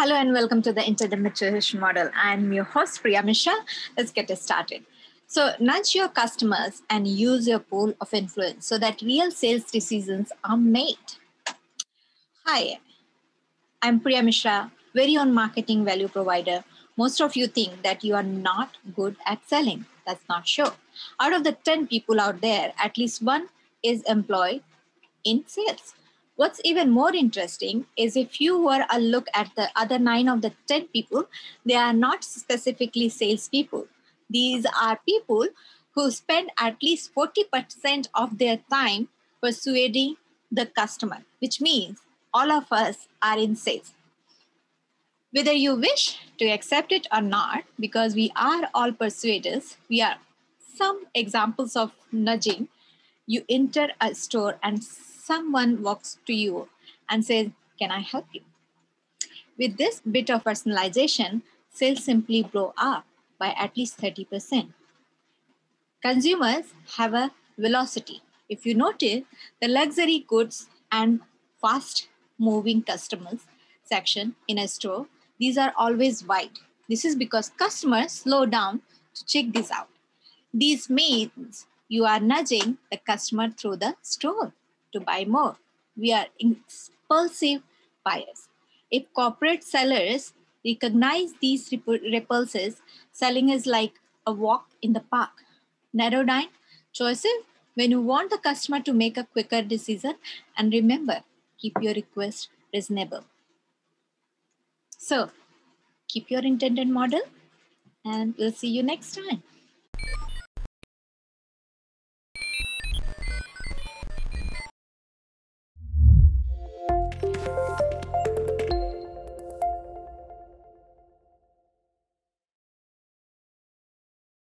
Hello and welcome to the Interdimensional Model. I'm your host, Priya Mishra. Let's get started. So, nudge your customers and use your pool of influence so that real sales decisions are made. Hi, I'm Priya Mishra, very own marketing value provider. Most of you think that you are not good at selling. That's not sure. Out of the 10 people out there, at least one is employed in sales. What's even more interesting is if you were a look at the other nine of the 10 people, they are not specifically salespeople. These are people who spend at least 40% of their time persuading the customer, which means all of us are in sales. Whether you wish to accept it or not, because we are all persuaders, we are some examples of nudging. You enter a store and someone walks to you and says, Can I help you? With this bit of personalization, sales simply blow up by at least 30%. Consumers have a velocity. If you notice, the luxury goods and fast moving customers section in a store, these are always wide. This is because customers slow down to check this out. This means you are nudging the customer through the store to buy more. We are impulsive buyers. If corporate sellers recognize these repulses, selling is like a walk in the park. Narrow down choices when you want the customer to make a quicker decision. And remember, keep your request reasonable. So, keep your intended model, and we'll see you next time.